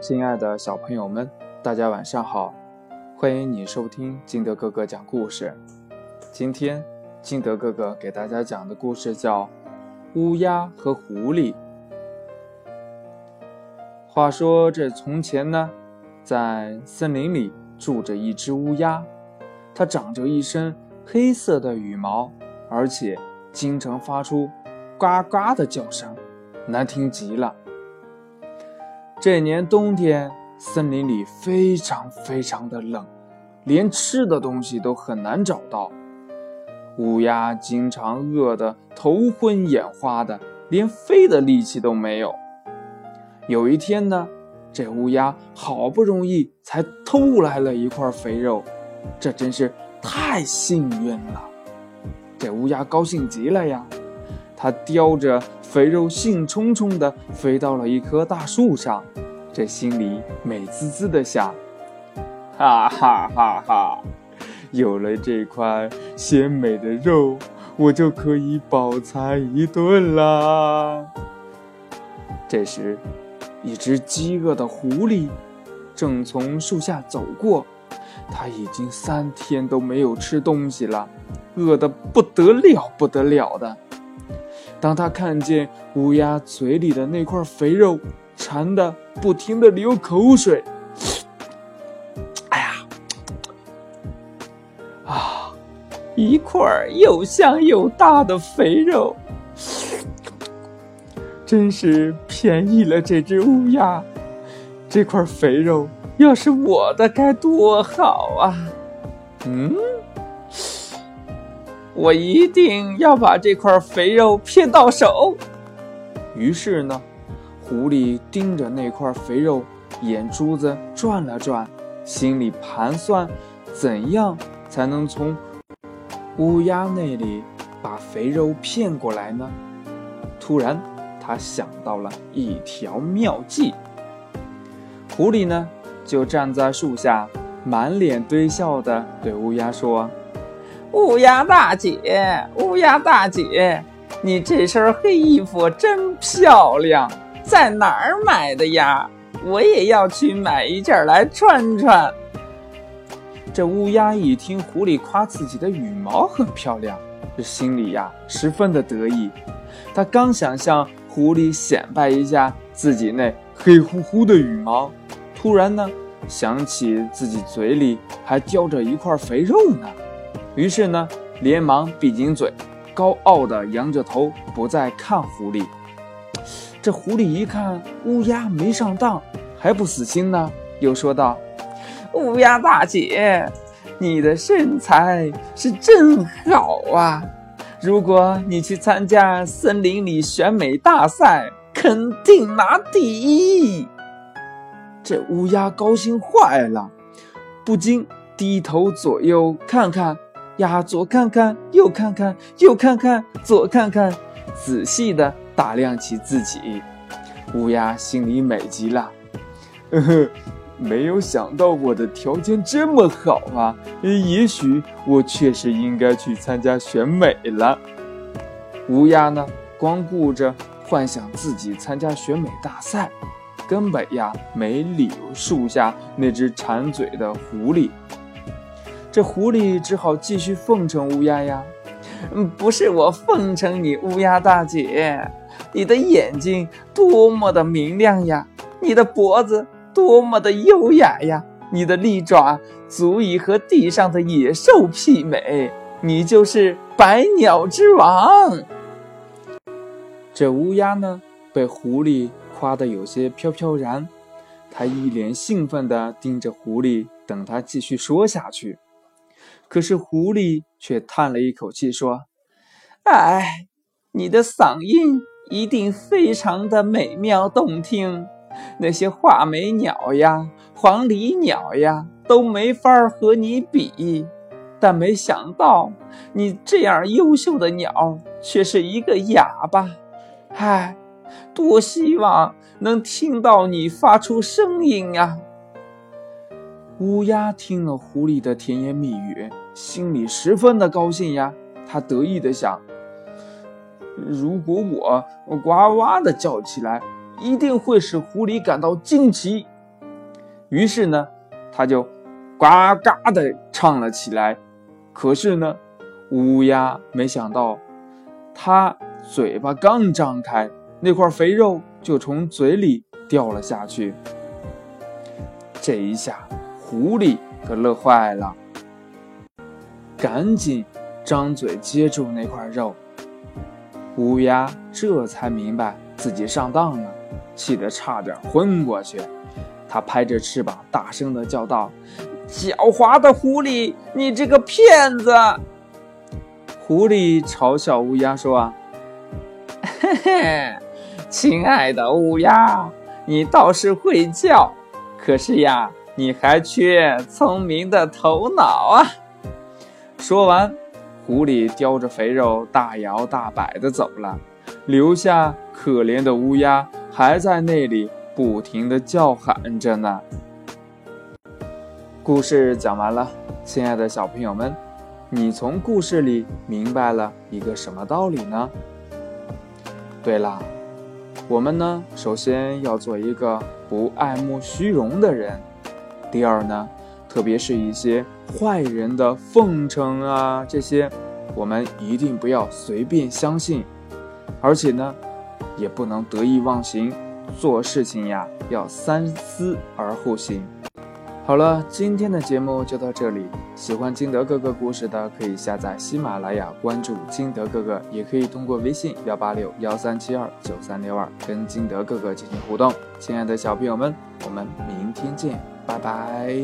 亲爱的小朋友们，大家晚上好！欢迎你收听金德哥哥讲故事。今天金德哥哥给大家讲的故事叫《乌鸦和狐狸》。话说这从前呢，在森林里住着一只乌鸦，它长着一身黑色的羽毛，而且经常发出呱呱的叫声，难听极了。这年冬天，森林里非常非常的冷，连吃的东西都很难找到。乌鸦经常饿得头昏眼花的，连飞的力气都没有。有一天呢，这乌鸦好不容易才偷来了一块肥肉，这真是太幸运了。这乌鸦高兴极了呀，它叼着肥肉，兴冲冲地飞到了一棵大树上。这心里美滋滋的想：“哈哈哈哈！有了这块鲜美的肉，我就可以饱餐一顿啦。”这时，一只饥饿的狐狸正从树下走过，它已经三天都没有吃东西了，饿得不得了不得了的。当他看见乌鸦嘴里的那块肥肉，馋的不停的流口水，哎呀，啊，一块又香又大的肥肉，真是便宜了这只乌鸦。这块肥肉要是我的该多好啊！嗯，我一定要把这块肥肉骗到手。于是呢。狐狸盯着那块肥肉，眼珠子转了转，心里盘算：怎样才能从乌鸦那里把肥肉骗过来呢？突然，他想到了一条妙计。狐狸呢，就站在树下，满脸堆笑的对乌鸦说：“乌鸦大姐，乌鸦大姐，你这身黑衣服真漂亮。”在哪儿买的呀？我也要去买一件来穿穿。这乌鸦一听狐狸夸自己的羽毛很漂亮，这心里呀十分的得意。他刚想向狐狸显摆一下自己那黑乎乎的羽毛，突然呢想起自己嘴里还叼着一块肥肉呢，于是呢连忙闭紧嘴，高傲的扬着头，不再看狐狸。这狐狸一看乌鸦没上当，还不死心呢，又说道：“乌鸦大姐，你的身材是真好啊！如果你去参加森林里选美大赛，肯定拿第一。”这乌鸦高兴坏了，不禁低头左右看看，呀，左看看，右看看，右看看，左看看，仔细的。打量起自己，乌鸦心里美极了。呵呵，没有想到我的条件这么好啊！也许我确实应该去参加选美了。乌鸦呢，光顾着幻想自己参加选美大赛，根本呀没理树下那只馋嘴的狐狸。这狐狸只好继续奉承乌鸦呀。嗯，不是我奉承你，乌鸦大姐。你的眼睛多么的明亮呀！你的脖子多么的优雅呀！你的利爪足以和地上的野兽媲美，你就是百鸟之王。这乌鸦呢，被狐狸夸得有些飘飘然，它一脸兴奋地盯着狐狸，等他继续说下去。可是狐狸却叹了一口气说：“哎，你的嗓音……”一定非常的美妙动听，那些画眉鸟呀、黄鹂鸟呀都没法和你比。但没想到你这样优秀的鸟却是一个哑巴，唉，多希望能听到你发出声音呀！乌鸦听了狐狸的甜言蜜语，心里十分的高兴呀，他得意的想。如果我呱呱的叫起来，一定会使狐狸感到惊奇，于是呢，他就呱呱的唱了起来。可是呢，乌鸦没想到，它嘴巴刚张开，那块肥肉就从嘴里掉了下去。这一下，狐狸可乐坏了，赶紧张嘴接住那块肉。乌鸦这才明白自己上当了，气得差点昏过去。他拍着翅膀，大声地叫道：“狡猾的狐狸，你这个骗子！”狐狸嘲笑乌鸦说：“嘿嘿，亲爱的乌鸦，你倒是会叫，可是呀，你还缺聪明的头脑啊！”说完，狐狸叼着肥肉，大摇大摆地走了，留下可怜的乌鸦还在那里。不停的叫喊着呢。故事讲完了，亲爱的小朋友们，你从故事里明白了一个什么道理呢？对了，我们呢，首先要做一个不爱慕虚荣的人。第二呢，特别是一些坏人的奉承啊，这些我们一定不要随便相信，而且呢，也不能得意忘形。做事情呀，要三思而后行。好了，今天的节目就到这里。喜欢金德哥哥故事的，可以下载喜马拉雅，关注金德哥哥，也可以通过微信幺八六幺三七二九三六二跟金德哥哥进行互动。亲爱的小朋友们，我们明天见，拜拜。